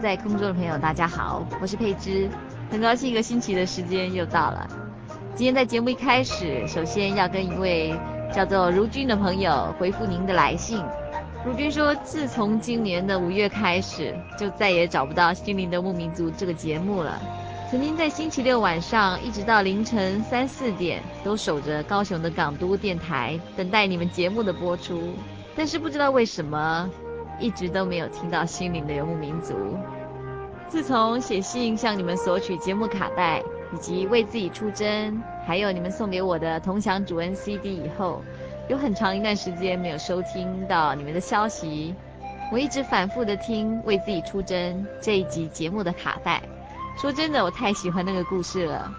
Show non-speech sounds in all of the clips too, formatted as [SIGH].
在空中的朋友，大家好，我是佩芝，很高兴一个星期的时间又到了。今天在节目一开始，首先要跟一位叫做如君的朋友回复您的来信。如君说，自从今年的五月开始，就再也找不到《心灵的牧民族》这个节目了。曾经在星期六晚上一直到凌晨三四点，都守着高雄的港都电台，等待你们节目的播出，但是不知道为什么。一直都没有听到心灵的游牧民族。自从写信向你们索取节目卡带，以及为自己出征，还有你们送给我的同享主恩 CD 以后，有很长一段时间没有收听到你们的消息。我一直反复的听为自己出征这一集节目的卡带。说真的，我太喜欢那个故事了，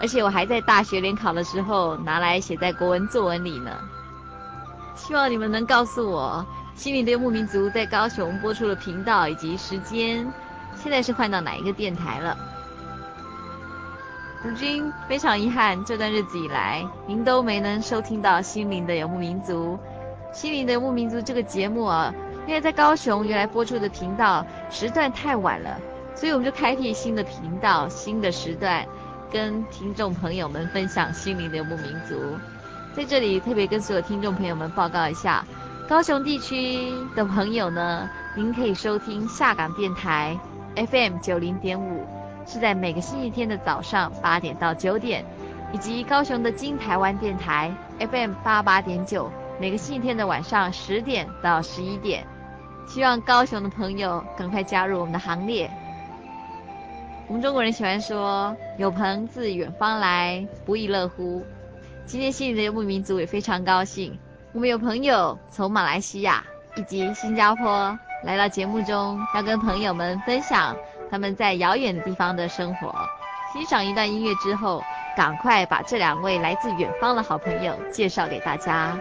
而且我还在大学联考的时候拿来写在国文作文里呢。希望你们能告诉我。心灵的游牧民族在高雄播出的频道以及时间，现在是换到哪一个电台了？如君非常遗憾，这段日子以来，您都没能收听到心灵的游牧民族。心灵的游牧民族这个节目啊，因为在高雄原来播出的频道时段太晚了，所以我们就开辟新的频道、新的时段，跟听众朋友们分享心灵的游牧民族。在这里特别跟所有听众朋友们报告一下。高雄地区的朋友呢，您可以收听下港电台 FM 九零点五，是在每个星期天的早上八点到九点，以及高雄的金台湾电台 FM 八八点九，每个星期天的晚上十点到十一点。希望高雄的朋友赶快加入我们的行列。我们中国人喜欢说“有朋自远方来，不亦乐乎”。今天心灵的游牧民族也非常高兴。我们有朋友从马来西亚以及新加坡来到节目中，要跟朋友们分享他们在遥远的地方的生活。欣赏一段音乐之后，赶快把这两位来自远方的好朋友介绍给大家。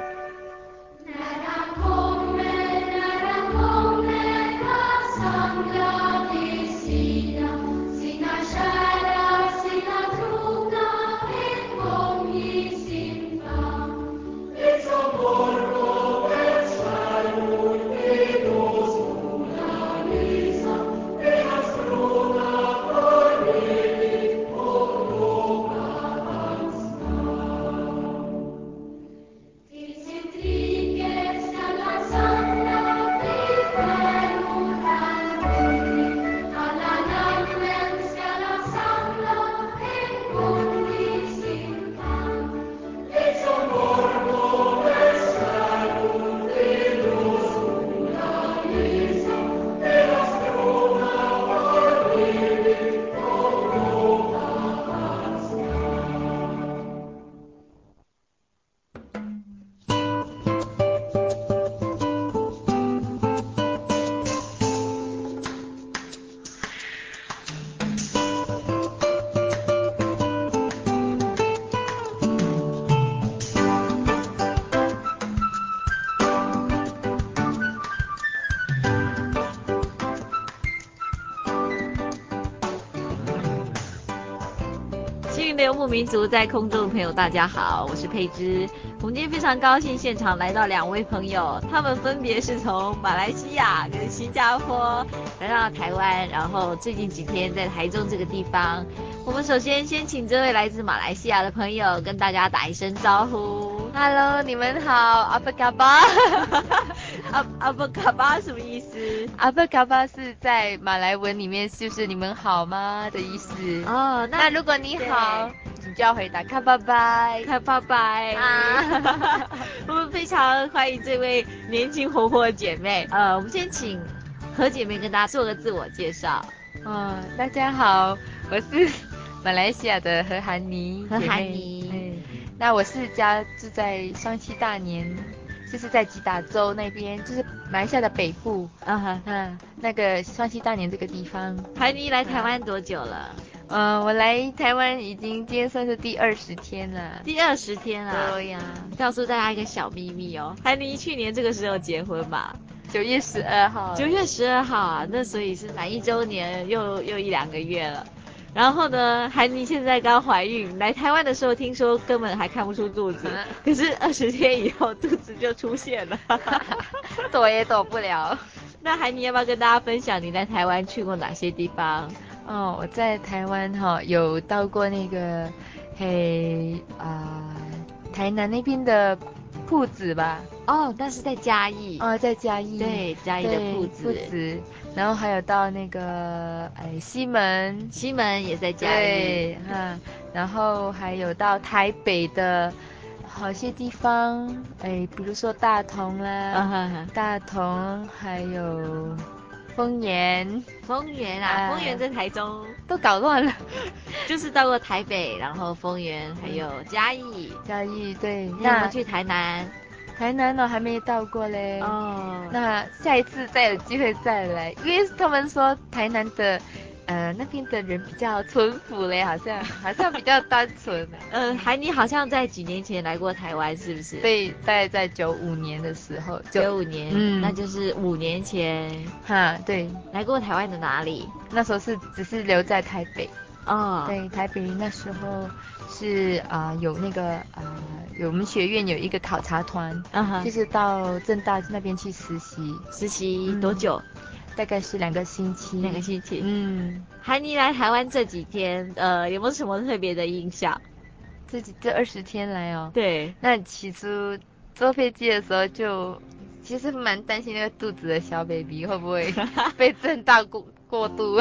族在空中的朋友，大家好，我是佩芝。我们今天非常高兴，现场来到两位朋友，他们分别是从马来西亚跟新加坡来到台湾，然后最近几天在台中这个地方。我们首先先请这位来自马来西亚的朋友跟大家打一声招呼。Hello，你们好，阿布卡巴。[LAUGHS] 阿阿布卡巴什么意思？阿布卡巴是在马来文里面就是你们好吗的意思。哦，那，那如果你好，你就要回答看拜拜，看拜拜啊。[LAUGHS] 我们非常欢迎这位年轻活泼的姐妹。呃，我们先请何姐妹跟大家做个自我介绍。嗯，大家好，我是 [LAUGHS] 马来西亚的何涵妮。何涵妮。那我是家住在双溪大年，就是在吉打州那边，就是马来西亚的北部。嗯哼，嗯，那个双溪大年这个地方。涵妮来台湾多久了？嗯，我来台湾已经今天算是第二十天了。第二十天了。对呀。告诉大家一个小秘密哦，海妮去年这个时候结婚嘛，九月十二号。九月十二号啊，那所以是满一周年又又一两个月了。然后呢，海妮现在刚怀孕，来台湾的时候听说根本还看不出肚子，可是二十天以后肚子就出现了，[LAUGHS] 躲也躲不了。[LAUGHS] 那海妮要不要跟大家分享你在台湾去过哪些地方？哦，我在台湾哈、哦、有到过那个嘿啊、呃、台南那边的铺子吧？哦，那是在嘉义。哦，在嘉义。对，嘉义的铺子。铺子。然后还有到那个哎西门，西门也在嘉义，对，嗯，然后还有到台北的好些地方，哎，比如说大同啦，大同还有丰原，丰原啊，丰原在台中。都搞乱了，[LAUGHS] 就是到过台北，然后丰原还有嘉义，嘉义对，那我们去台南。台南呢还没到过嘞，哦，那下一次再有机会再来，因为他们说台南的，呃那边的人比较淳朴嘞，好像好像比较单纯。嗯、呃，涵妮好像在几年前来过台湾，是不是？对，大概在九五年的时候，九五年，嗯，那就是五年前，哈，对，来过台湾的哪里？那时候是只是留在台北，哦，对，台北那时候。是啊、呃，有那个啊、呃，有我们学院有一个考察团，嗯哈，就是到正大那边去实习，实习多久？嗯、大概是两个星期。两个星期。嗯，韩妮来台湾这几天，呃，有没有什么特别的印象？这几这二十天来哦。对。那起初坐飞机的时候就，其实蛮担心那个肚子的小 baby 会不会 [LAUGHS] 被震到过过度。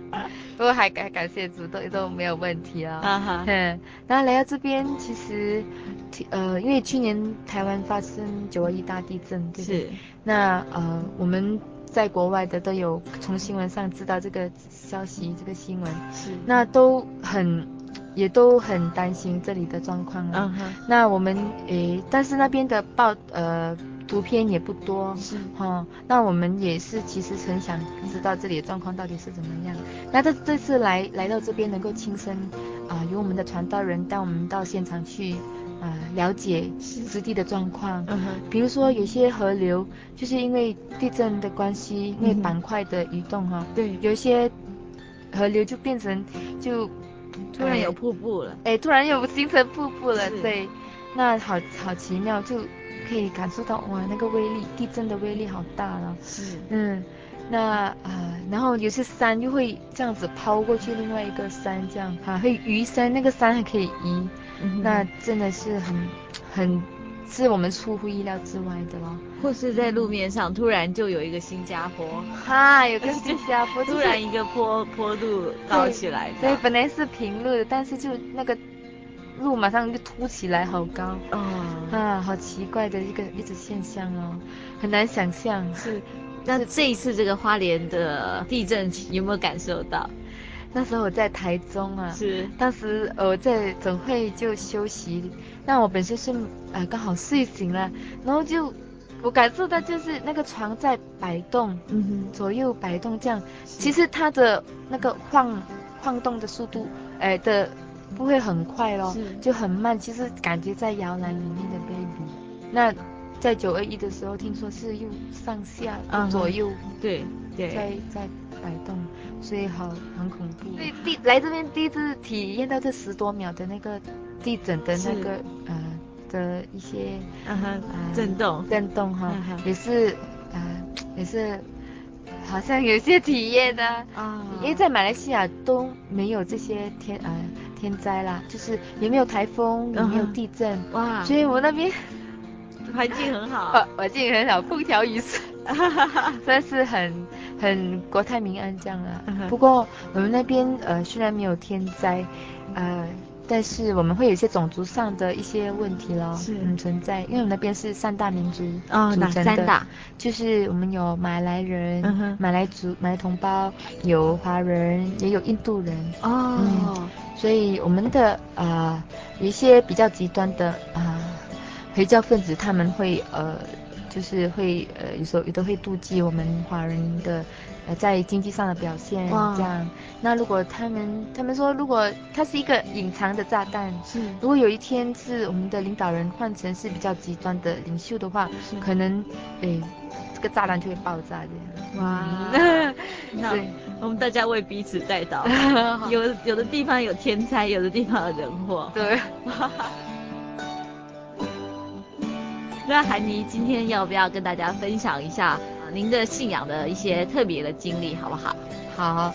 [LAUGHS] 不过还感感谢主，都都没有问题啊。嗯，然后来到这边，其实，呃，因为去年台湾发生九二一大地震，对对？是。那呃，我们在国外的都有从新闻上知道这个消息，这个新闻。是。那都很，也都很担心这里的状况啊。嗯哼。那我们诶，但是那边的报呃。图片也不多，是哈、哦，那我们也是其实很想知道这里的状况到底是怎么样。那这这次来来到这边，能够亲身啊、呃，有我们的传道人带我们到现场去啊、呃，了解实地的状况。嗯哼，比如说有些河流，就是因为地震的关系，因为板块的移动哈、嗯，对，有一些河流就变成就突然有瀑布了，哎，[LAUGHS] 突然有形成瀑布了，对，那好好奇妙就。可以感受到哇，那个威力，地震的威力好大了。是，嗯，那啊、呃，然后有些山又会这样子抛过去，另外一个山这样哈，会移山，那个山还可以移，嗯、那真的是很很是我们出乎意料之外的咯。或是在路面上突然就有一个新加坡，哈，有个新加坡，[LAUGHS] 突然一个坡坡度高起来，对，本来是平路的，但是就那个。路马上就凸起来，好高哦啊，好奇怪的一个一个现象哦，很难想象。是，那这一次这个花莲的地震有没有感受到？那时候我在台中啊，是，当时我在总会就休息，那我本身是呃刚好睡醒了，然后就我感受到就是那个床在摆动，嗯哼，左右摆动这样，其实它的那个晃晃动的速度，哎、呃、的。不会很快咯，就很慢。其实感觉在摇篮里面的 baby，那在九二一的时候，听说是右上下、嗯、左右，对在在摆动，所以好很恐怖。所以第来这边第一次体验到这十多秒的那个地震的那个呃的一些震动。震动哈，也是呃也是好像有些体验的啊，因为在马来西亚都没有这些天呃天灾啦，就是也没有台风，也没有地震哇，所以我那边。环境很好，[LAUGHS] 环境很好，风调雨顺，[LAUGHS] 算是很很国泰民安这样啊。不过我们那边呃虽然没有天灾，呃，但是我们会有一些种族上的一些问题咯，是嗯存在，因为我们那边是三大民族哦，哪三大？就是我们有马来人，嗯、马来族马来同胞，有华人，也有印度人哦、嗯，所以我们的啊、呃、有一些比较极端的啊。呃回教分子他们会呃，就是会呃，有时候有的会妒忌我们华人的呃在经济上的表现这样。那如果他们他们说，如果它是一个隐藏的炸弹，是如果有一天是我们的领导人换成是比较极端的领袖的话，是可能诶这个炸弹就会爆炸这样。哇，[LAUGHS] 那我们大家为彼此代祷。[LAUGHS] 有有的地方有天灾，有的地方有人祸。对。[LAUGHS] 那韩妮今天要不要跟大家分享一下您的信仰的一些特别的经历，好不好？好，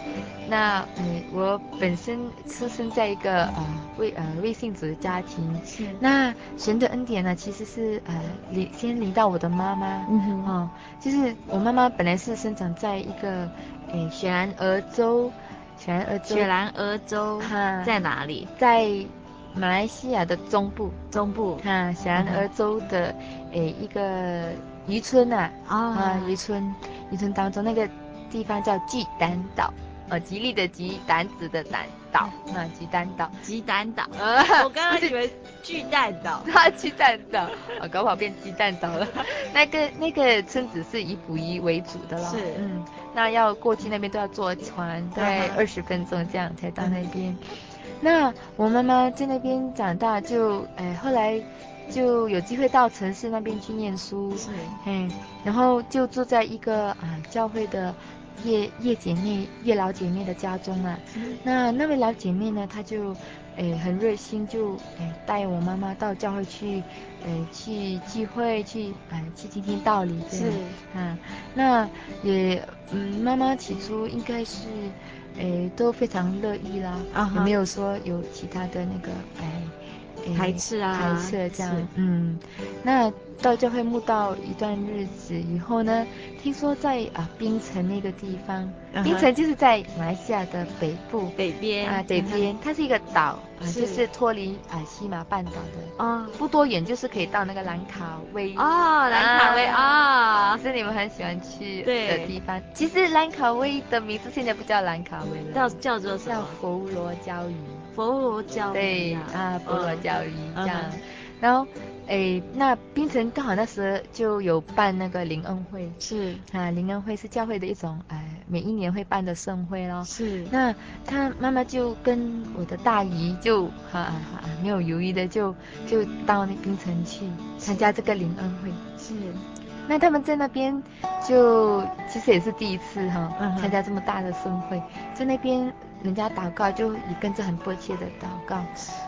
那嗯，我本身出生在一个呃未呃未信主的家庭，是。那神的恩典呢，其实是呃临先临到我的妈妈，嗯哼，哦，就是我妈妈本来是生长在一个诶雪兰莪州，雪兰莪州，雪兰莪州，哈，在哪里？在。马来西亚的中部，中部，哈，雪兰莪州的诶、欸、一个渔村呐，啊，渔村，渔村当中那个地方叫吉丹岛，呃，吉利的吉，胆子的胆岛，啊，吉丹岛，吉丹岛，我刚刚以为巨蛋岛，[LAUGHS] 啊，巨蛋岛，啊，搞不好变鸡蛋岛了。[LAUGHS] 那个那个村子是以捕鱼为主的咯，是，嗯，那要过去那边都要坐船，大概二十分钟这样才到那边。那我妈妈在那边长大就，就哎后来就有机会到城市那边去念书，是，嗯，然后就住在一个啊教会的叶叶姐妹叶老姐妹的家中啊。嗯、那那位老姐妹呢，她就哎很热心，就哎带我妈妈到教会去，哎去聚会去哎去听听道理，是，嗯，那也嗯妈妈起初应该是。诶，都非常乐意啦，也、uh. 没有说有其他的那个诶排斥啊，排斥这样，嗯，那到教会慕道一段日子以后呢，听说在啊槟城那个地方，槟、uh -huh. 城就是在马来西亚的北部，北边啊，北边，uh. 它是一个岛。就是脱离啊西马半岛的啊，不多远，就是可以到那个兰卡威哦，兰卡威啊，是你们很喜欢去的地方。其实兰卡威的名字现在不叫兰卡威了，叫叫做什么？叫佛罗礁屿。佛罗礁屿。对啊，佛罗礁屿这样。然后，诶，那槟城刚好那时候就有办那个灵恩会，是啊，灵恩会是教会的一种，哎，每一年会办的盛会咯。是。那他妈妈就跟我的大姨就哈啊没有犹豫的就就到那槟城去参加这个灵恩会。是。那他们在那边就其实也是第一次哈，参加这么大的盛会，在那边。人家祷告就也跟着很迫切的祷告，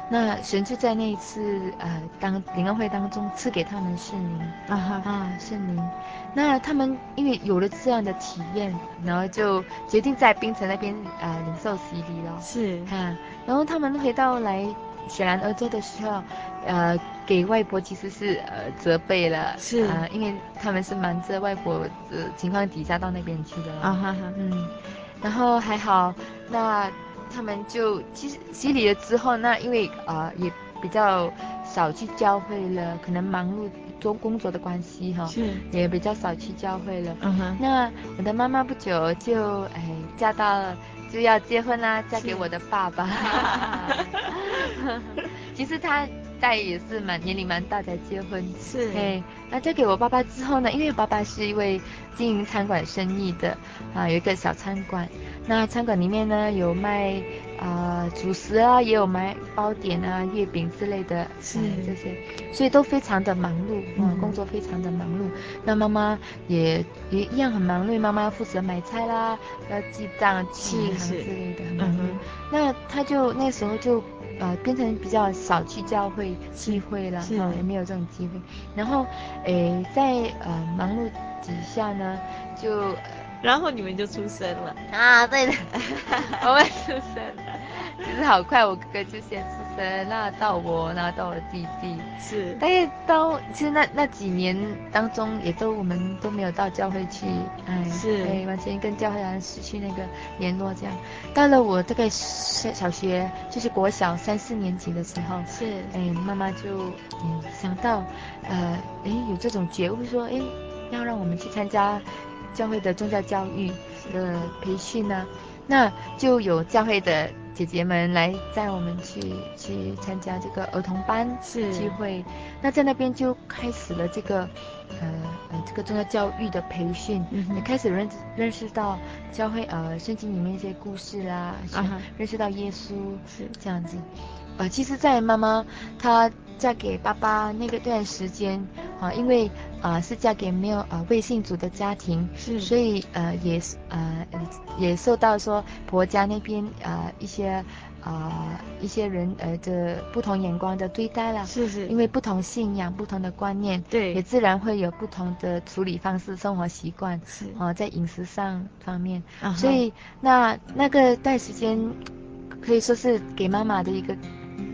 那神就在那一次呃当灵恩会当中赐给他们圣灵。啊哈。啊圣灵，那他们因为有了这样的体验，然后就决定在冰城那边呃领受洗礼了。是。哈，然后他们回到来雪兰莪州的时候，呃给外婆其实是呃责备了，是。啊、呃，因为他们是瞒着外婆的情况底下到那边去的。啊哈哈。嗯。然后还好，那他们就其实洗礼了之后，那因为啊、呃、也比较少去教会了，可能忙碌做工作的关系哈，是也比较少去教会了。嗯哼。那我的妈妈不久就哎嫁到了，就要结婚啦，嫁给我的爸爸。[LAUGHS] [LAUGHS] 其实她代也是蛮年龄蛮大才结婚。是。哎，那嫁给我爸爸之后呢，因为爸爸是一位经营餐馆生意的啊，有一个小餐馆。那餐馆里面呢有卖啊、呃、主食啊，也有卖包点啊、月饼之类的，是、嗯、这些，所以都非常的忙碌，嗯，工作非常的忙碌。那妈妈也也一样很忙碌，妈妈要负责买菜啦，要记账、记账之类的，很忙碌。那他就那时候就呃变成比较少去教会聚会了，哈，也没有这种机会。然后诶在呃忙碌几下呢，就。然后你们就出生了啊，对的，[LAUGHS] 我们出生了，其实好快，我哥哥就先出生，那到我，然后到我弟弟，是，但是到其实那那几年当中，也都我们都没有到教会去，哎，是，对，完全跟教会人失去那个联络这样。到了我大概小学，就是国小三四年级的时候，是，哎，妈妈就嗯想到，呃，哎有这种觉悟说，哎，要让我们去参加。教会的宗教教育的培训呢，那就有教会的姐姐们来带我们去去参加这个儿童班是。聚会，那在那边就开始了这个呃呃这个宗教教育的培训，嗯、也开始认认识到教会呃圣经里面一些故事啦，啊，认识到耶稣是。这样子，呃其实，在妈妈她嫁给爸爸那个段时间啊，因为啊、呃、是嫁给没有呃未信主的家庭，是，所以呃也呃也受到说婆家那边呃一些啊、呃、一些人呃的不同眼光的对待了，是是，因为不同信仰、不同的观念，对，也自然会有不同的处理方式、生活习惯，是。啊、呃、在饮食上方面，啊、所以那那个段时间可以说是给妈妈的一个。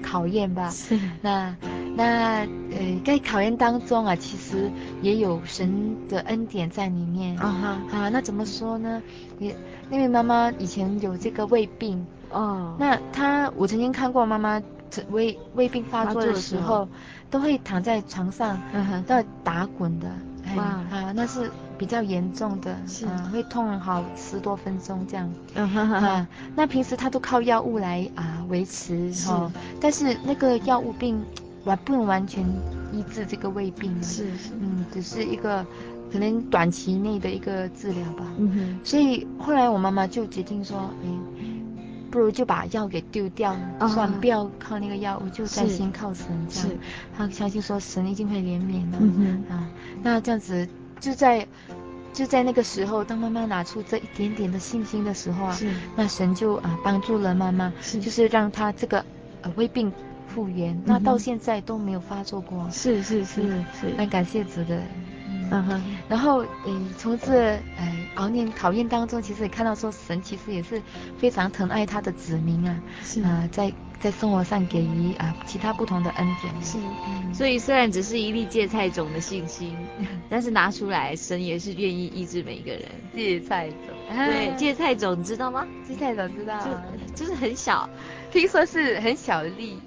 考验吧，是那那呃，在考验当中啊，其实也有神的恩典在里面。啊哈。啊，那怎么说呢？也因为妈妈以前有这个胃病。哦，那她我曾经看过妈妈胃胃病发作的时候，都会躺在床上，嗯哼，都要打滚的。哇。啊，那是比较严重的，是。啊，会痛好十多分钟这样。嗯哼哼啊，那平时她都靠药物来啊维持哈，但是那个药物并完不能完全医治这个胃病。是是，嗯，只是一个可能短期内的一个治疗吧。嗯哼。所以后来我妈妈就决定说，哎。不如就把药给丢掉了，算，不要靠那个药物，就专心靠神这样。他相信说神一定会怜悯的。嗯哼。啊，那这样子就在就在那个时候，当妈妈拿出这一点点的信心的时候啊，是。那神就啊帮助了妈妈，是。就是让她这个呃胃病复原，那到现在都没有发作过。是是是是，蛮感谢主的。嗯哼，然后，嗯，从这，呃，熬炼考验当中，其实也看到说，神其实也是非常疼爱他的子民啊，是啊、呃，在在生活上给予啊、呃、其他不同的恩典。是，所以虽然只是一粒芥菜种的信心，但是拿出来，神也是愿意医治每一个人。芥菜种，对，芥菜种你知道吗？芥菜种知道，就就是很小，听说是很小的粒。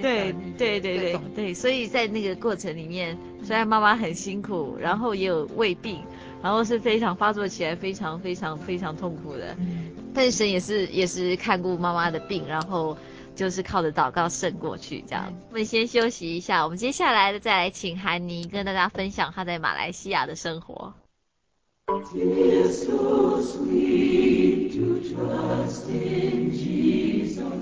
对对对对对，所以在那个过程里面，虽然妈妈很辛苦，然后也有胃病，然后是非常发作起来，非常非常非常痛苦的。但是神也是也是看顾妈妈的病，然后就是靠着祷告胜过去这样。我们先休息一下，我们接下来再来请韩妮跟大家分享她在马来西亚的生活。It is so sweet to trust in Jesus.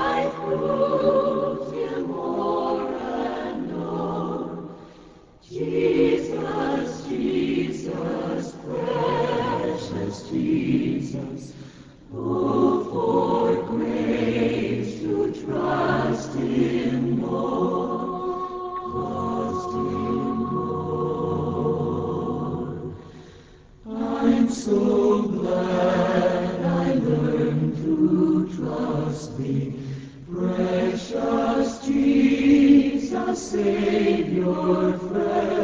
Jesus, Jesus, precious Jesus, who for grace to trust in more, trust more. I'm so glad I learned to trust Thee, Savior friend.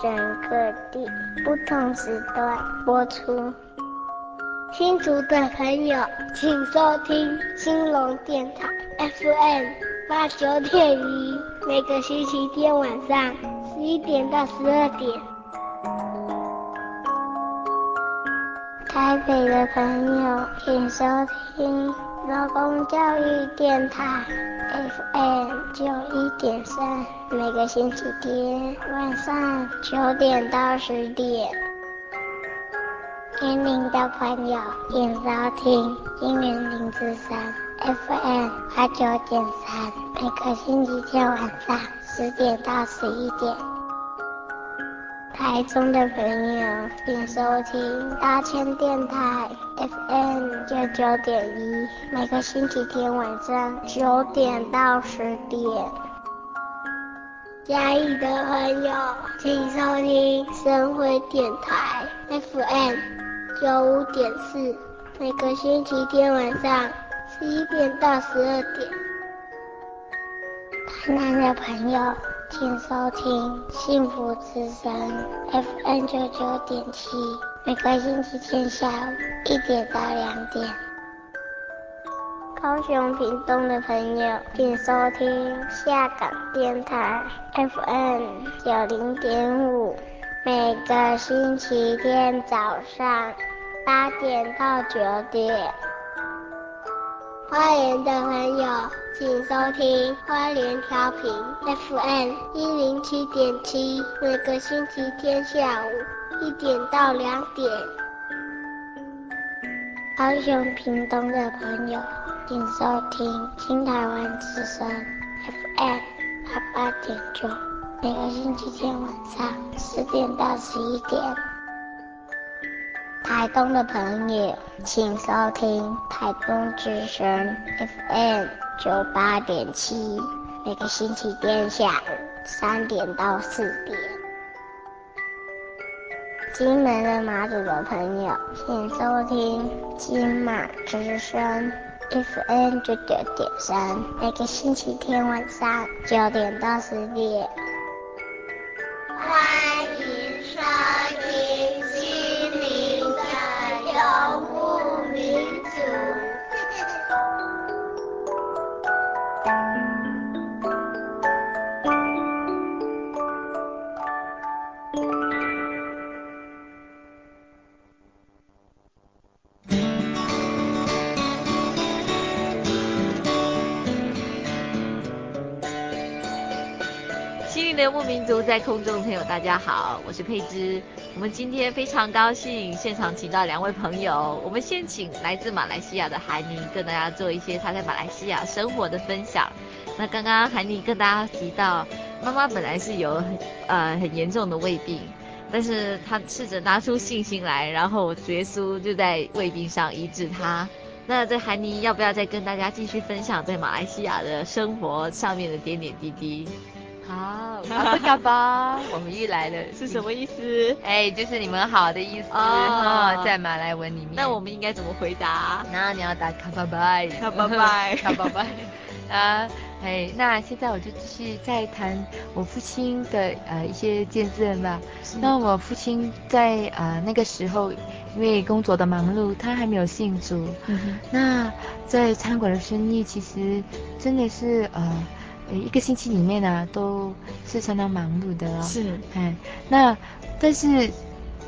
省各地不同时段播出。新竹的朋友，请收听兴隆电台 FM 八九点一，每个星期天晚上十一点到十二点。台北的朋友，请收听劳工教育电台。FM 九一点三，每个星期天晚上九点到十点。年龄的朋友，请收听金源零之三 FM 八九点三，每个星期天晚上十点到十一点。台中的朋友，请收听大千电台 FM 九九点一，每个星期天晚上九点到十点。嘉义的朋友，请收听深辉电台 FM 九五点四，每个星期天晚上十一点到十二点。台南的朋友。请收听幸福之声 FM 九九点七，每个星期天下午一点到两点。高雄屏东的朋友，请收听下港电台 FM 九零点五，每个星期天早上八点到九点。花莲的朋友，请收听花莲调频 FM 一零七点七，每个星期天下午一点到两点。高雄屏东的朋友，请收听新台湾之声 FM 八八点九，每个星期天晚上十点到十一点。台东的朋友，请收听台东之声 FM 九八点七，每个星期天下午三点到四点。金门的马祖的朋友，请收听金马之声 fn 九九点三，每个星期天晚上九点到十点。游牧民族在空中的朋友，大家好，我是佩芝。我们今天非常高兴，现场请到两位朋友。我们先请来自马来西亚的韩妮跟大家做一些她在马来西亚生活的分享。那刚刚韩妮跟大家提到，妈妈本来是有呃很严重的胃病，但是她试着拿出信心来，然后耶稣就在胃病上医治她。那在韩妮要不要再跟大家继续分享在马来西亚的生活上面的点点滴滴？好，阿布嘎巴，[LAUGHS] 我们又来了，是什么意思？哎，就是你们好的意思哦，在马来文里面。那我们应该怎么回答？那你要打卡巴拜，卡巴拜，[LAUGHS] 卡巴拜。啊，哎，那现在我就继续再谈我父亲的呃一些见证吧。那我父亲在呃那个时候，因为工作的忙碌，他还没有信主。嗯。那在餐馆的生意其实真的是呃，一个星期里面呢、啊、都是相当忙碌的、哦。是。哎，那但是。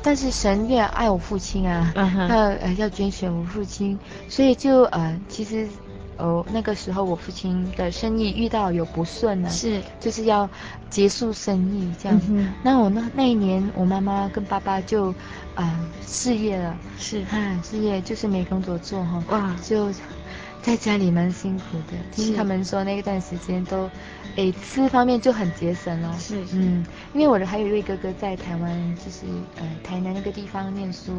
但是神越爱我父亲啊，要、uh. 呃要拣选我父亲，所以就呃其实哦那个时候我父亲的生意遇到有不顺呢，是就是要结束生意这样。Uh huh. 那我那那一年我妈妈跟爸爸就呃失业了，是，嗯失业就是没工作做哈，哇就。在家里蛮辛苦的，听他们说那段时间都，诶吃方面就很节省哦。是，是嗯，因为我的还有一位哥哥在台湾，就是呃台南那个地方念书，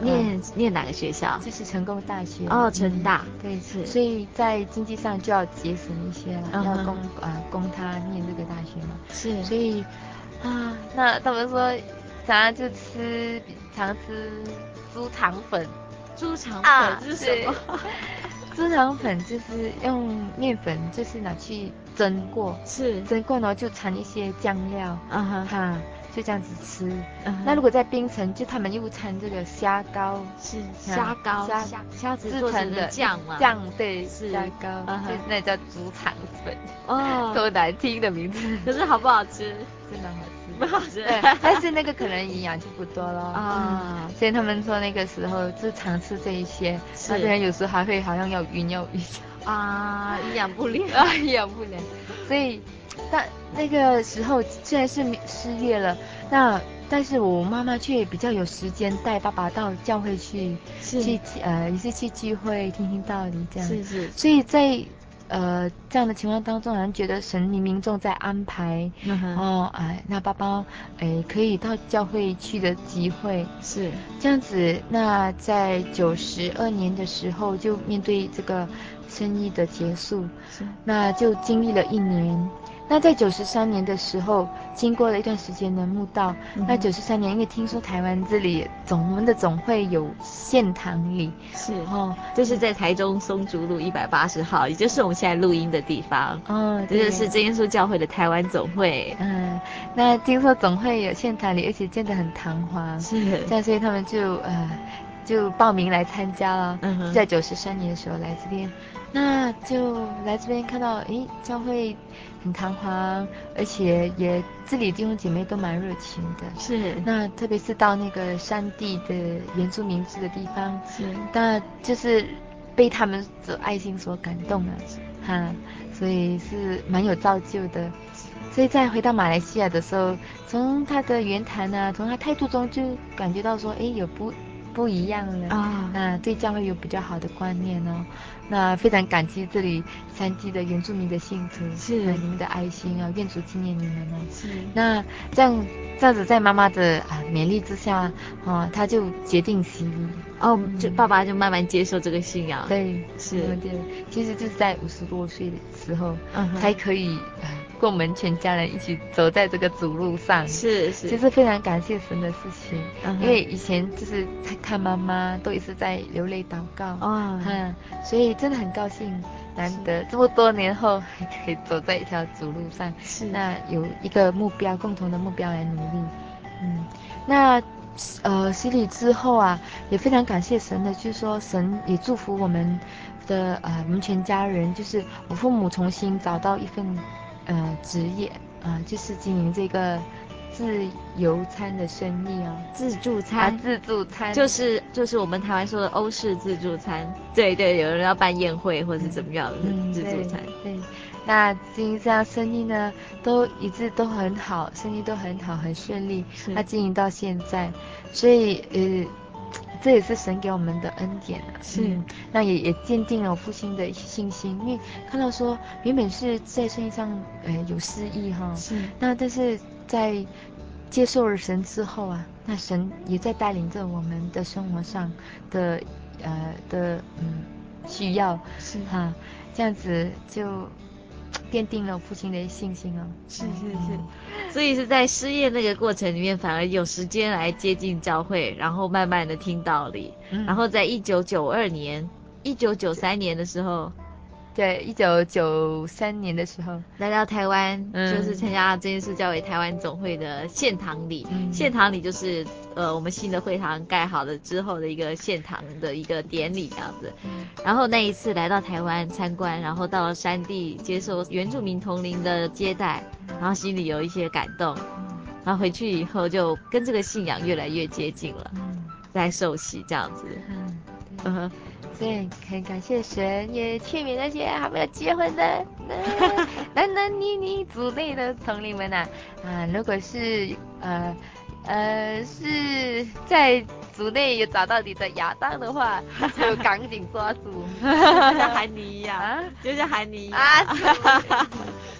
念、呃、念哪个学校？就是成功大学。哦，成大。嗯、对，是。所以在经济上就要节省一些了，要供啊供他念这个大学嘛。是。所以啊，那他们说早上就吃常吃猪肠粉，猪肠粉是什么？啊猪肠粉就是用面粉，就是拿去蒸过，是蒸过然后就掺一些酱料，嗯哼哈，就这样子吃。那如果在槟城，就他们又掺这个虾膏，是虾膏，虾虾子做成的酱嘛？酱对，是虾膏，嗯、哼就那叫猪肠粉。哦，[LAUGHS] 多难听的名字，可是好不好吃？[LAUGHS] 真的好吃。不好吃，对，[LAUGHS] 但是那个可能营养就不多了啊、嗯。所以他们说那个时候就常吃这一些，那别人有时候还会好像要晕要晕啊，营养不良 [LAUGHS] 啊，营养不良。所以，但那个时候虽然是失业了，那但是我妈妈却比较有时间带爸爸到教会去，是去呃也是去聚会听听道理这样。是是。所以在。呃，这样的情况当中，好像觉得神明民众在安排，嗯、哦，哎，那爸爸，哎，可以到教会去的机会是这样子。那在九十二年的时候，就面对这个生意的结束，是，那就经历了一年。那在九十三年的时候，经过了一段时间的墓道，嗯、那九十三年，因为听说台湾这里总我们的总会有献堂礼，是哦，就是在台中松竹路一百八十号，也就是我们现在录音的地方，哦，这就是真耶稣教会的台湾总会，嗯，那听说总会有献堂礼，而且建得很堂皇，是，这样所以他们就呃就报名来参加了，嗯哼，在九十三年的时候来这边。那就来这边看到，诶，教会很堂皇，而且也这里弟兄姐妹都蛮热情的。是。那特别是到那个山地的原住民住的地方，是。那就是被他们的爱心所感动了，哈，所以是蛮有造就的。所以在回到马来西亚的时候，从他的言谈啊，从他态度中就感觉到说，诶，有不。不一样了啊，那对教会有比较好的观念哦。那非常感激这里三地的原住民的信徒，是你们的爱心啊，愿主纪念你们哦。是。那这样这样子，在妈妈的啊勉励之下，啊，他就决定洗礼。哦，就爸爸就慢慢接受这个信仰。对，是。对，其实就是在五十多岁的时候，嗯，才可以。跟我们全家人一起走在这个主路上，是是，其实非常感谢神的事情。嗯、因为以前就是看妈妈都一直在流泪祷告，哦、嗯，所以真的很高兴，难得这么多年后还可以走在一条主路上，是那有一个目标，共同的目标来努力。嗯，那呃洗礼之后啊，也非常感谢神的，就是说神也祝福我们的呃我们全家人，就是我父母重新找到一份。呃，职业啊、呃，就是经营这个自由餐的生意哦，自助餐，啊、自助餐。就是就是我们台湾说的欧式自助餐，对对，有人要办宴会或者是怎么样的自助餐，嗯、对，对，那经营这样生意呢，都一直都很好，生意都很好，很顺利，是。他经营到现在，所以呃。这也是神给我们的恩典啊，是，嗯、那也也坚定了我父亲的信心，因为看到说原本是在生意上呃有失意哈，是，那但是在接受了神之后啊，那神也在带领着我们的生活上的呃的嗯需要。是。哈，这样子就。奠定了父亲的信心啊，是是是，所以是在失业那个过程里面，反而有时间来接近教会，然后慢慢的听道理，嗯、然后在一九九二年、一九九三年的时候，对，一九九三年的时候来到台湾，嗯、就是参加真耶稣教会台湾总会的献堂礼。嗯、献堂礼就是呃我们新的会堂盖好了之后的一个献堂的一个典礼这样子。嗯、然后那一次来到台湾参观，然后到了山地接受原住民同龄的接待，然后心里有一些感动。然后回去以后就跟这个信仰越来越接近了，嗯、在受洗这样子。嗯。对，很感谢神，也劝勉那些还没有结婚的男男女女组内的同龄们呐、啊，啊，如果是呃呃是在组内有找到你的亚当的话，就赶紧抓住，就像韩妮一样，啊、就像韩妮啊，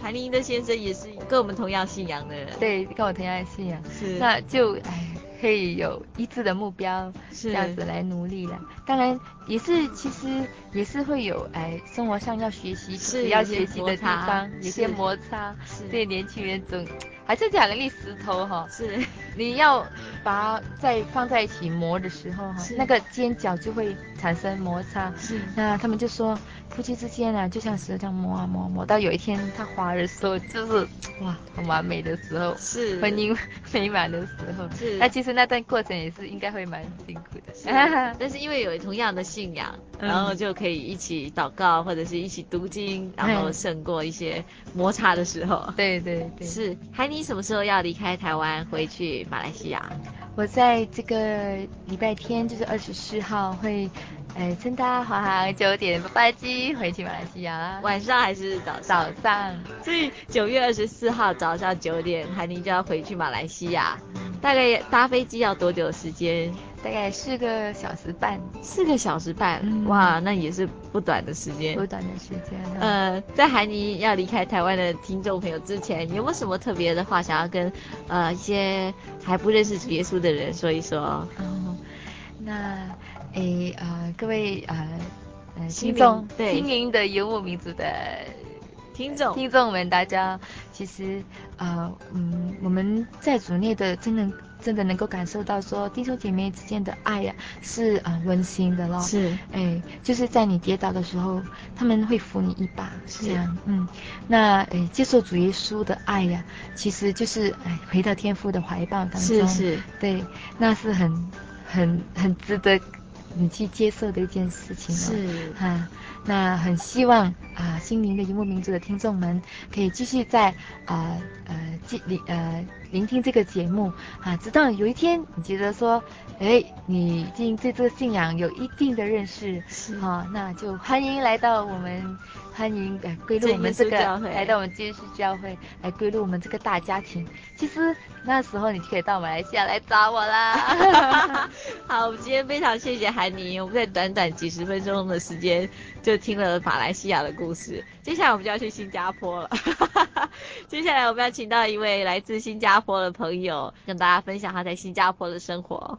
韩妮的先生也是跟我们同样信仰的人，对，跟我同样信仰，是，那就哎。可以有一致的目标，是这样子来努力了。当然也是，其实也是会有哎，生活上要学习，是要学习的地方，有些摩擦。是对年轻人总还是讲个粒石头哈。是，你要把它再放在一起磨的时候哈，那个尖角就会产生摩擦。是，那他们就说夫妻之间啊，就像石头这样磨啊磨，磨到有一天他滑的时候，就是哇，很完美的时候，是婚姻 [LAUGHS] 美满的时候。是，那其实。那段过程也是应该会蛮辛苦的，是 [LAUGHS] 但是因为有同样的信仰，嗯、然后就可以一起祷告或者是一起读经，然后胜过一些摩擦的时候。对对对，是。海妮什么时候要离开台湾回去马来西亚？我在这个礼拜天，就是二十四号会，呃，乘搭华航九点八班机回去马来西亚。晚上还是早早上？所以九月二十四号早上九点，韩宁就要回去马来西亚。大概搭飞机要多久时间？大概四个小时半。四个小时半，嗯、哇，那也是不短的时间。不短的时间。呃，在韩尼要离开台湾的听众朋友之前，有没有什么特别的话想要跟呃一些还不认识主耶稣的人说一说？哦，那诶呃各位呃呃听众，对，心灵的游牧民族的。听众听众们，大家其实呃嗯，我们在组内的真的真的能够感受到说弟兄姐妹之间的爱呀、啊，是啊、呃、温馨的咯。是，哎，就是在你跌倒的时候，他们会扶你一把，是这样。嗯，那哎接受主耶稣的爱呀、啊，其实就是哎回到天父的怀抱当中。是是。对，那是很很很值得你去接受的一件事情。是。哈、啊。那很希望啊、呃，心灵的游牧民族的听众们可以继续在啊呃聆呃聆听这个节目啊，直到有一天你觉得说，哎，你已经对这个信仰有一定的认识，是啊，那就欢迎来到我们，欢迎呃归入我们这个，来到我们真耶稣教会，来归入我们这个大家庭。其实那时候你就可以到马来西亚来找我啦。[LAUGHS] 好，我们今天非常谢谢韩宁，我们在短短几十分钟的时间就听了马来西亚的故事。接下来我们就要去新加坡了。[LAUGHS] 接下来我们要请到一位来自新加坡的朋友，跟大家分享他在新加坡的生活。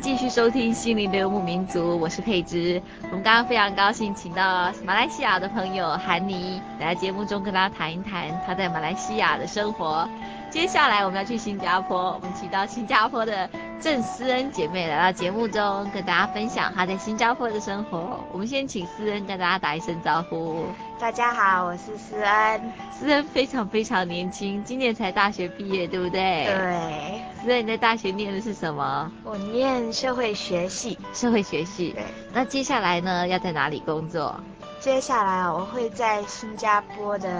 继续收听《心灵的游牧民族》，我是佩芝。我们刚刚非常高兴，请到马来西亚的朋友韩妮来节目中跟大家谈一谈他在马来西亚的生活。接下来我们要去新加坡，我们请到新加坡的郑思恩姐妹来到节目中，跟大家分享她在新加坡的生活。我们先请思恩跟大家打一声招呼。大家好，我是思恩。思恩非常非常年轻，今年才大学毕业，对不对？对。思恩，你在大学念的是什么？我念社会学系。社会学系。对。那接下来呢，要在哪里工作？接下来我会在新加坡的。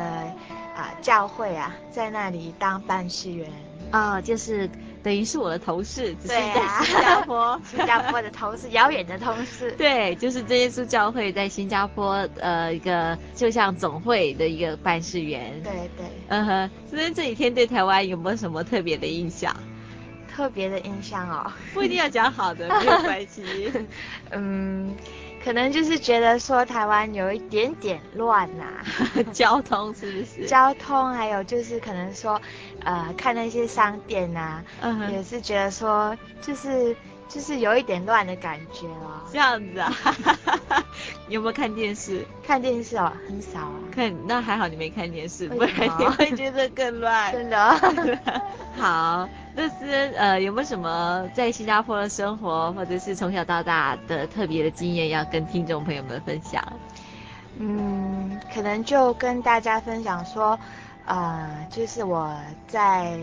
啊，教会啊，在那里当办事员哦，就是等于是我的同事，只是在新加坡，啊、[LAUGHS] 新加坡的同事，遥远的同事。[LAUGHS] 对，就是真耶稣教会在新加坡，呃，一个就像总会的一个办事员。对对。嗯哼，所以这几天对台湾有没有什么特别的印象？特别的印象哦，[LAUGHS] 不一定要讲好的，没有关系。嗯。可能就是觉得说台湾有一点点乱呐、啊，交通是不是？交通还有就是可能说，呃，看那些商店呐、啊，嗯，也是觉得说就是就是有一点乱的感觉哦。这样子啊？你 [LAUGHS] 有没有看电视？看电视哦，很少啊。看，那还好你没看电视，不然你会觉得更乱。真的。[LAUGHS] 好。这是呃，有没有什么在新加坡的生活，或者是从小到大的特别的经验要跟听众朋友们分享？嗯，可能就跟大家分享说，呃，就是我在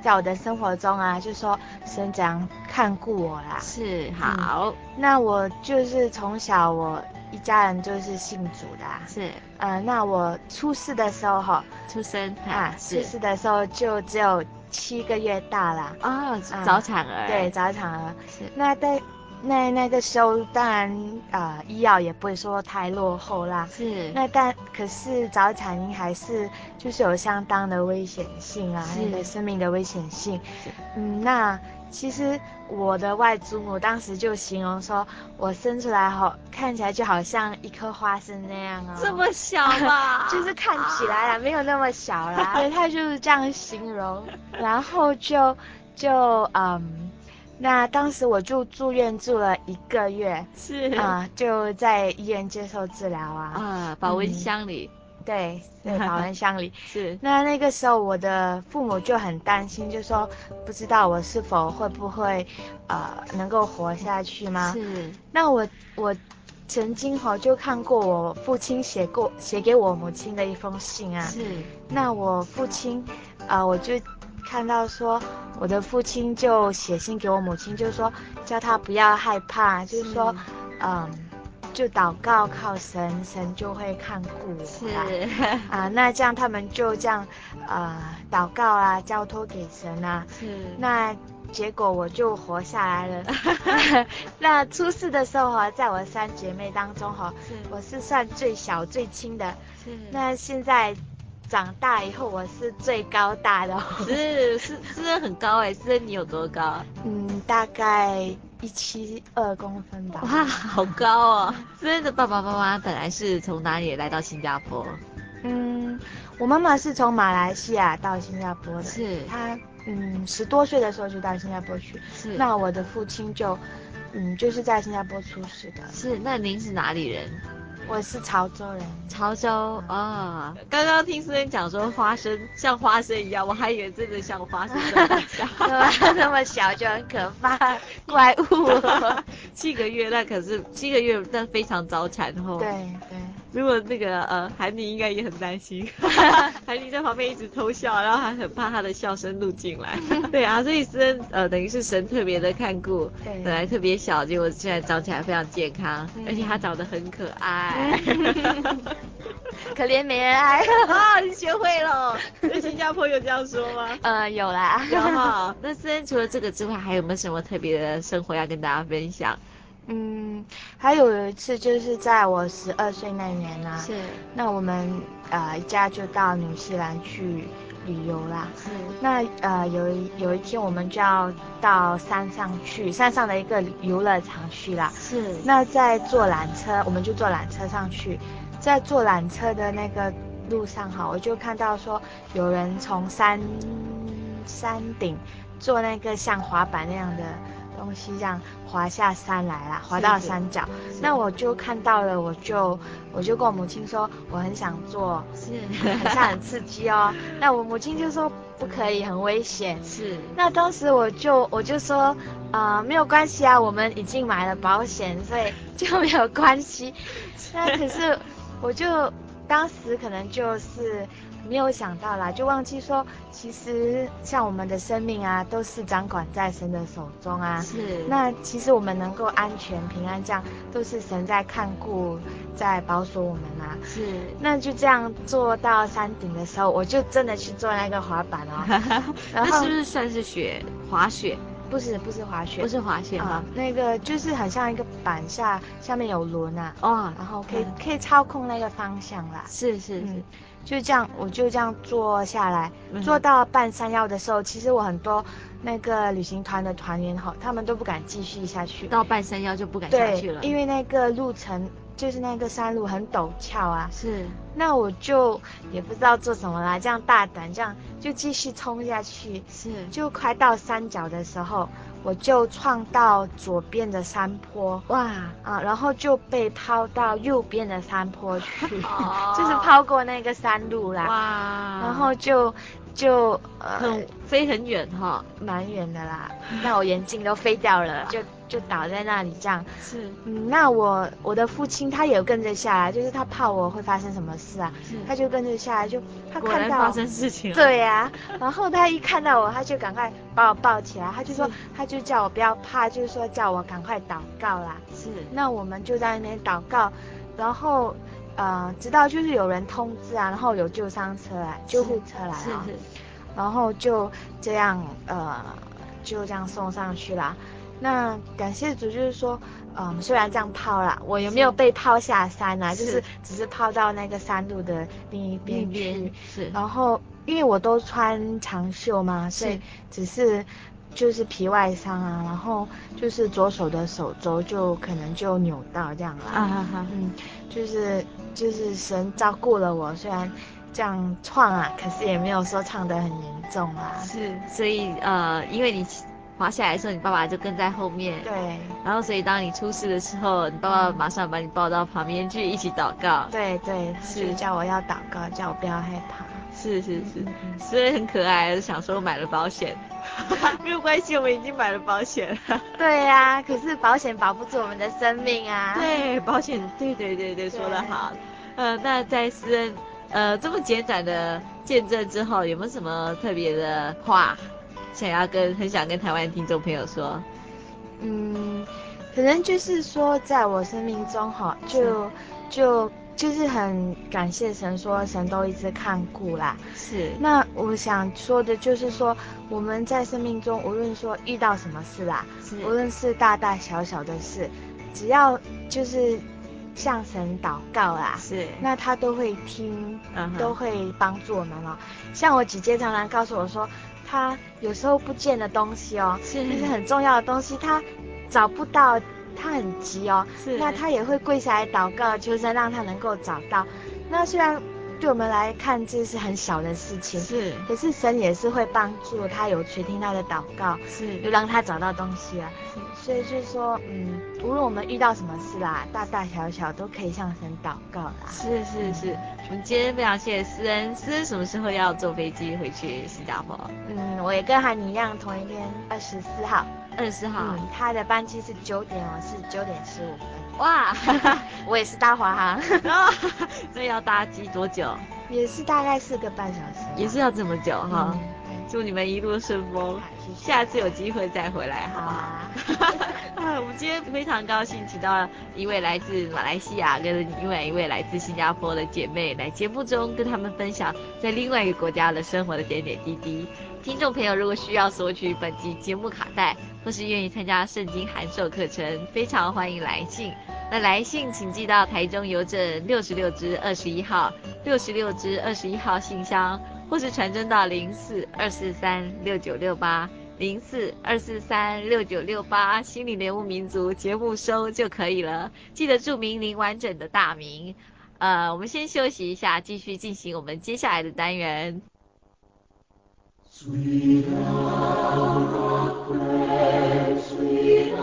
在我的生活中啊，就是说神怎样看顾我啦。是，好。嗯，那我就是从小我一家人就是信主的啊。是。呃，那我出世的时候哈，出生啊，出世的时候就只有。七个月大了啊、哦，早产儿、嗯。对，早产儿。是。那在那那个时候，当然啊、呃，医药也不会说太落后啦。是。那但可是早产婴还是就是有相当的危险性啊，那个生命的危险性。嗯，那。其实我的外祖母当时就形容说，我生出来后看起来就好像一颗花生那样哦，这么小吧？[LAUGHS] 就是看起来啊，没有那么小啦。[LAUGHS] 对，她就是这样形容。然后就就嗯，那当时我就住院住了一个月，是啊、呃，就在医院接受治疗啊，啊，保温箱里。嗯对对，[LAUGHS] 保温箱里是。那那个时候，我的父母就很担心，就说不知道我是否会不会，呃，能够活下去吗？是。那我我曾经哈就看过我父亲写过写给我母亲的一封信啊。是。那我父亲，啊、呃，我就看到说我的父亲就写信给我母亲，就是说叫他不要害怕，就是说，嗯。就祷告靠神，神就会看顾我。是 [LAUGHS] 啊，那这样他们就这样，呃，祷告啊，交托给神啊。是。那结果我就活下来了。[LAUGHS] [LAUGHS] 那出事的时候哈，在我三姐妹当中哈，我是算最小最轻的。是。那现在长大以后，我是最高大的。是是是很高哎，是你有多高？嗯，大概。一七二公分吧。哇，好高哦！思恩的爸爸妈妈本来是从哪里来到新加坡？嗯，我妈妈是从马来西亚到新加坡的。是。她嗯十多岁的时候就到新加坡去。是。那我的父亲就嗯就是在新加坡出世的。是。那您是哪里人？我是潮州人，潮州啊。刚刚听思恩讲说花生像花生一样，我还以为真的像花生这么小，[LAUGHS] 那么小就很可怕，[LAUGHS] 怪物。七个月那可是七个月，但非常早产后。对对。如果那个呃韩妮应该也很担心，[LAUGHS] 韩妮在旁边一直偷笑，然后还很怕他的笑声录进来。[LAUGHS] 对啊，所以施恩呃等于是神特别的看顾，对，本来特别小，结果现在长起来非常健康，而且他长得很可爱。[LAUGHS] 可怜没人爱啊！你学会了，在新加坡有这样说吗？呃，有啦。有哈。那施恩除了这个之外，还有没有什么特别的生活要跟大家分享？嗯，还有一次就是在我十二岁那年啦、啊，是。那我们呃一家就到纽西兰去旅游啦。是。那呃有一有一天我们就要到山上去，山上的一个游乐场去啦。是。那在坐缆车，我们就坐缆车上去。在坐缆车的那个路上哈，我就看到说有人从山山顶坐那个像滑板那样的东西，这样滑下山来啦，滑到山脚。那我就看到了，我就我就跟我母亲说，我很想做，是，很像很刺激哦。[LAUGHS] 那我母亲就说不可以，很危险。是。那当时我就我就说，啊、呃，没有关系啊，我们已经买了保险，所以就没有关系。那可是。我就当时可能就是没有想到啦，就忘记说，其实像我们的生命啊，都是掌管在神的手中啊。是。那其实我们能够安全平安，这样都是神在看顾，在保守我们啊。是。那就这样坐到山顶的时候，我就真的去坐那个滑板哦。[LAUGHS] 然后那是不是算是雪滑雪？不是不是滑雪，不是滑雪啊、嗯，那个就是很像一个板下下面有轮啊，哦，然后可以、嗯、可以操控那个方向啦。是是是、嗯，就这样，我就这样坐下来，坐到半山腰的时候，其实我很多那个旅行团的团员哈，他们都不敢继续下去，到半山腰就不敢下去了，因为那个路程。就是那个山路很陡峭啊，是，那我就也不知道做什么啦，这样大胆，这样就继续冲下去，是，就快到山脚的时候，我就撞到左边的山坡，哇，啊，然后就被抛到右边的山坡去，[LAUGHS] [LAUGHS] 就是抛过那个山路啦，哇，然后就就呃很飞很远哈，蛮远的啦，那我眼镜都飞掉了，就。就倒在那里这样，是，嗯，那我我的父亲他也跟着下来，就是他怕我会发生什么事啊，他就跟着下来，就他看到发生事情了，对呀、啊，然后他一看到我，他就赶快把我抱起来，他就说，他就叫我不要怕，就是说叫我赶快祷告啦，是，那我们就在那边祷告，然后呃，直到就是有人通知啊，然后有救伤车来，救护车来啊，是是，然后就这样呃，就这样送上去啦。那感谢主，就是说，嗯，虽然这样抛啦，我有没有被抛下山啊？是就是只是抛到那个山路的另一边去。是。然后，因为我都穿长袖嘛，所以只是就是皮外伤啊。然后就是左手的手肘就可能就扭到这样啦。啊哈哈。嗯，就是就是神照顾了我，虽然这样创啊，可是也没有说唱得很严重啊。是，所以呃，因为你。滑下来的时候，你爸爸就跟在后面。对。然后，所以当你出事的时候，你爸爸马上把你抱到旁边去一起祷告。对对，是叫我要祷告，叫我不要害怕。是是是，所以很可爱，想说买了保险。[LAUGHS] 没有关系，我们已经买了保险。对呀、啊，可是保险保不住我们的生命啊。对，保险，对对对对，说得好。呃，那在私人呃这么简短的见证之后，有没有什么特别的话？想要跟很想跟台湾听众朋友说，嗯，可能就是说，在我生命中哈，就就就是很感谢神，说神都一直看顾啦。是。那我想说的就是说，我们在生命中无论说遇到什么事啦，是，无论是大大小小的事，只要就是向神祷告啦，是，那他都会听，嗯，都会帮助我们哦。像我姐姐常常告诉我说。她有时候不见的东西哦，是，那是很重要的东西，她找不到，他很急哦，是，那他也会跪下来祷告，求神让他能够找到。那虽然对我们来看这是很小的事情，是，可是神也是会帮助他，有垂听他的祷告，是，就让他找到东西啊。所以就是说，嗯，无论我们遇到什么事啦，大大小小都可以向神祷告啦。是是是，我们今天非常谢谢诗恩，诗恩什么时候要坐飞机回去新加坡？嗯，我也跟韩妮一样，同一天二十四号。二十四号，嗯，他的班机是九点，哦是九点十五分。哇，[LAUGHS] 我也是搭华航，[LAUGHS] 这要搭机多久？也是大概四个半小时，也是要这么久哈。嗯祝你们一路顺风，下次有机会再回来，好不好？[LAUGHS] 啊，我们今天非常高兴，请到一位来自马来西亚跟另外一位来自新加坡的姐妹来节目中跟他们分享在另外一个国家的生活的点点滴滴。听众朋友，如果需要索取本集节目卡带，或是愿意参加圣经函授课程，非常欢迎来信。那来信请寄到台中邮政六十六支二十一号六十六支二十一号信箱。或是传真到零四二四三六九六八零四二四三六九六八，心灵的游牧民族节目收就可以了。记得注明您完整的大名。呃，我们先休息一下，继续进行我们接下来的单元。迎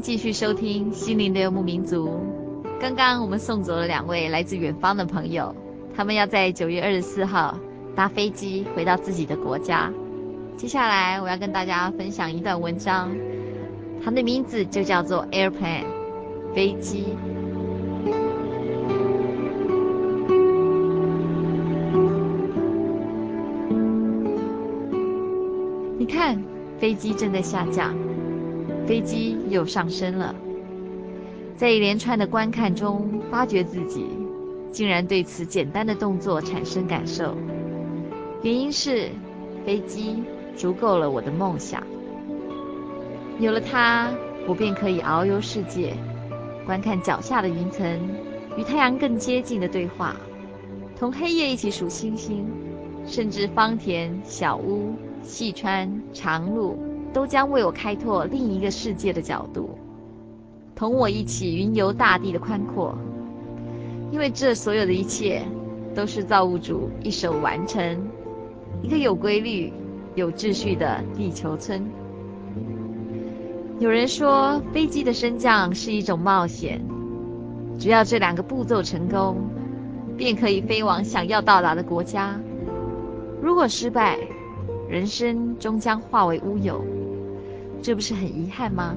继续收听《心灵的游牧民族》。刚刚我们送走了两位来自远方的朋友，他们要在九月二十四号搭飞机回到自己的国家。接下来我要跟大家分享一段文章，它的名字就叫做《Airplane》飞机。你看，飞机正在下降。飞机又上升了，在一连串的观看中，发觉自己竟然对此简单的动作产生感受。原因是，飞机足够了我的梦想。有了它，我便可以遨游世界，观看脚下的云层，与太阳更接近的对话，同黑夜一起数星星，甚至芳田、小屋、细川、长路。都将为我开拓另一个世界的角度，同我一起云游大地的宽阔，因为这所有的一切都是造物主一手完成，一个有规律、有秩序的地球村。有人说，飞机的升降是一种冒险，只要这两个步骤成功，便可以飞往想要到达的国家。如果失败，人生终将化为乌有。这不是很遗憾吗？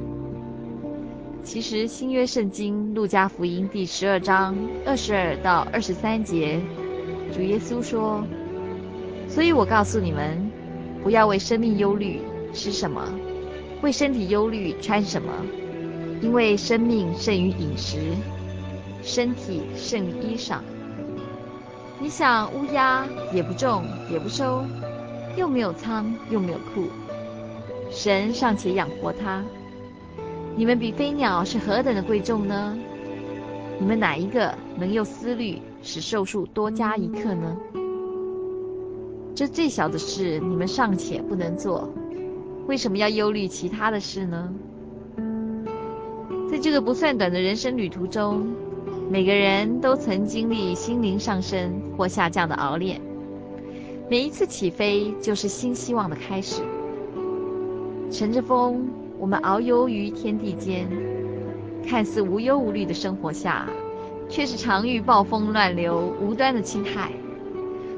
其实新约圣经路加福音第十二章二十二到二十三节，主耶稣说：“所以我告诉你们，不要为生命忧虑，吃什么；为身体忧虑，穿什么。因为生命胜于饮食，身体胜于衣裳。你想乌鸦也不种也不收，又没有仓又没有库，神尚且养活他，你们比飞鸟是何等的贵重呢？你们哪一个能用思虑使寿数多加一刻呢？这最小的事你们尚且不能做，为什么要忧虑其他的事呢？在这个不算短的人生旅途中，每个人都曾经历心灵上升或下降的熬炼。每一次起飞就是新希望的开始。乘着风，我们遨游于天地间，看似无忧无虑的生活下，却是常遇暴风乱流、无端的侵害，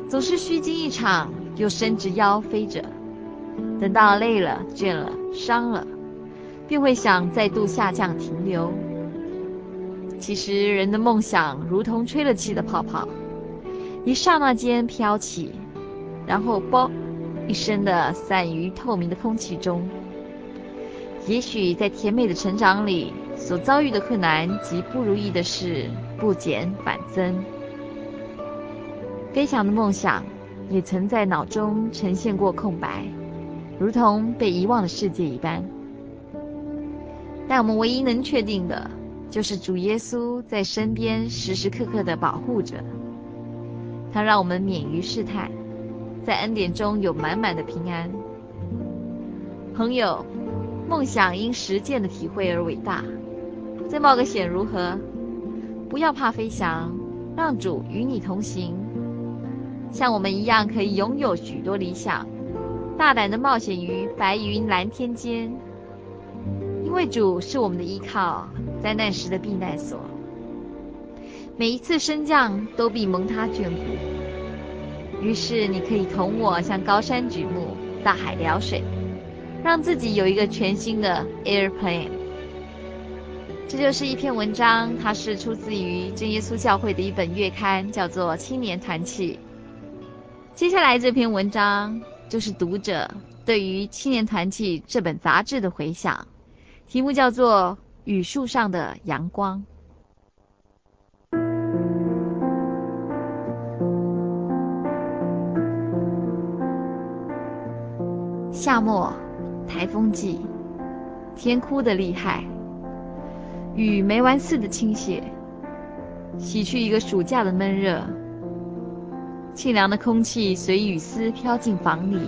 总是虚惊一场，又伸直腰飞着。等到累了、倦了、伤了。便会想再度下降停留。其实人的梦想如同吹了气的泡泡，一刹那间飘起，然后啵一声的散于透明的空气中。也许在甜美的成长里，所遭遇的困难及不如意的事不减反增。飞翔的梦想也曾在脑中呈现过空白，如同被遗忘的世界一般。但我们唯一能确定的，就是主耶稣在身边时时刻刻地保护着，他让我们免于试探，在恩典中有满满的平安。朋友，梦想因实践的体会而伟大，再冒个险如何？不要怕飞翔，让主与你同行，像我们一样可以拥有许多理想，大胆地冒险于白云蓝天间。因为主是我们的依靠，灾难时的避难所。每一次升降都必蒙他眷顾。于是你可以同我向高山举目，大海聊水，让自己有一个全新的 airplane。这就是一篇文章，它是出自于真耶稣教会的一本月刊，叫做《青年团契》。接下来这篇文章就是读者对于《青年团契》这本杂志的回响。题目叫做《雨树上的阳光》。夏末，台风季，天哭得厉害，雨没完似的倾泻，洗去一个暑假的闷热。沁凉的空气随雨丝飘进房里，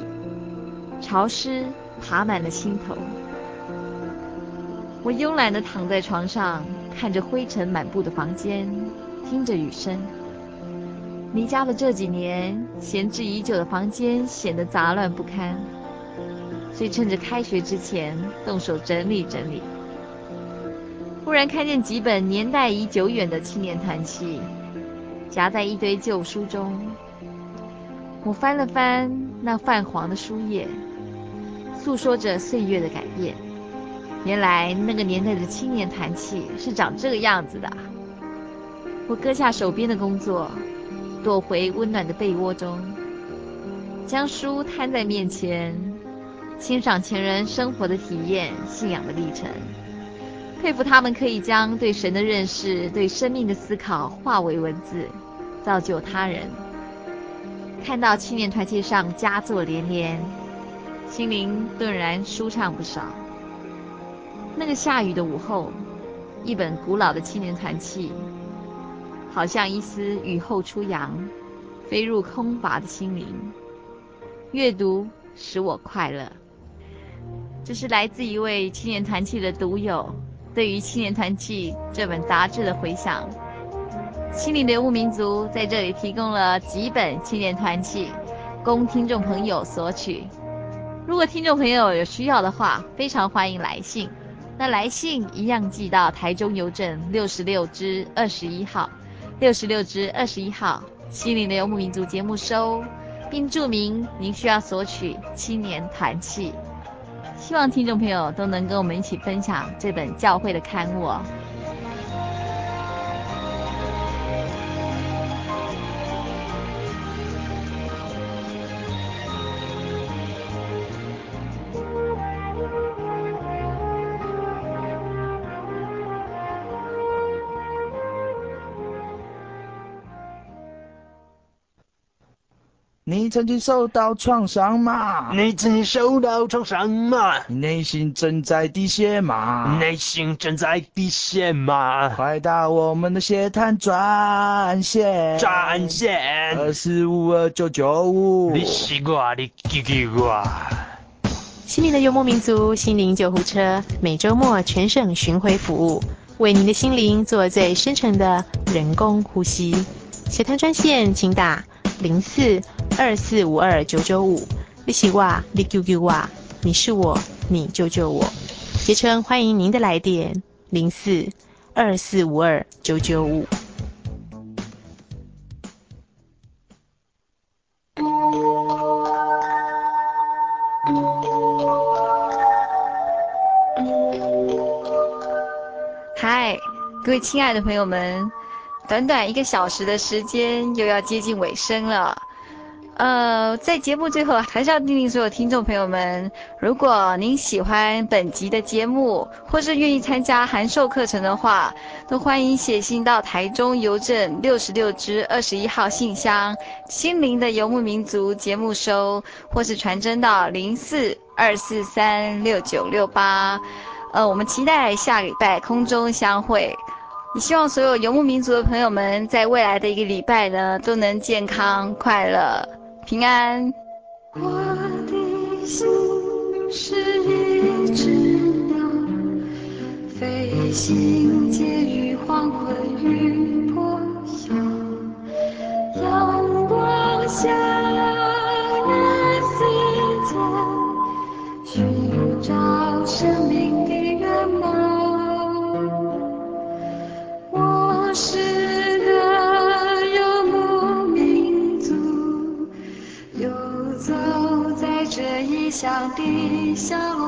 潮湿爬满了心头。我慵懒地躺在床上，看着灰尘满布的房间，听着雨声。离家的这几年，闲置已久的房间显得杂乱不堪，所以趁着开学之前动手整理整理。忽然看见几本年代已久远的青年团契，夹在一堆旧书中。我翻了翻那泛黄的书页，诉说着岁月的改变。原来那个年代的青年团契是长这个样子的。我搁下手边的工作，躲回温暖的被窝中，将书摊在面前，欣赏前人生活的体验、信仰的历程，佩服他们可以将对神的认识、对生命的思考化为文字，造就他人。看到青年团契上佳作连连，心灵顿然舒畅不少。那个下雨的午后，一本古老的青年团契，好像一丝雨后初阳，飞入空乏的心灵。阅读使我快乐。这是来自一位青年团契的读友对于青年团契这本杂志的回响。心灵的游牧民族在这里提供了几本青年团契，供听众朋友索取。如果听众朋友有需要的话，非常欢迎来信。那来信一样寄到台中邮政六十六支二十一号，六十六支二十一号，心灵的游牧民族节目收，并注明您需要索取青年团契。希望听众朋友都能跟我们一起分享这本教会的刊物。曾经受到创伤吗？你曾经受到创伤吗？你内心正在滴血吗？内心正在滴血吗？快打我们的血滩专线，专线二四五二九九五。你西瓜，你给给我。心灵的幽默民族，心灵救护车，每周末全省巡回服务，为您的心灵做最深层的人工呼吸。血滩专线，请打零四。二四五二九九五，你是我，你救救我，你是我，你救救我。协称欢迎您的来电，零四二四五二九九五。嗨，各位亲爱的朋友们，短短一个小时的时间又要接近尾声了。呃，在节目最后，还是要叮咛所有听众朋友们，如果您喜欢本集的节目，或是愿意参加函授课程的话，都欢迎写信到台中邮政六十六支二十一号信箱，心灵的游牧民族节目收，或是传真到零四二四三六九六八。呃，我们期待下礼拜空中相会。也希望所有游牧民族的朋友们，在未来的一个礼拜呢，都能健康快乐。平安。我的心是一只鸟，飞行介于黄昏与破晓，阳光下，寻找生命的小路，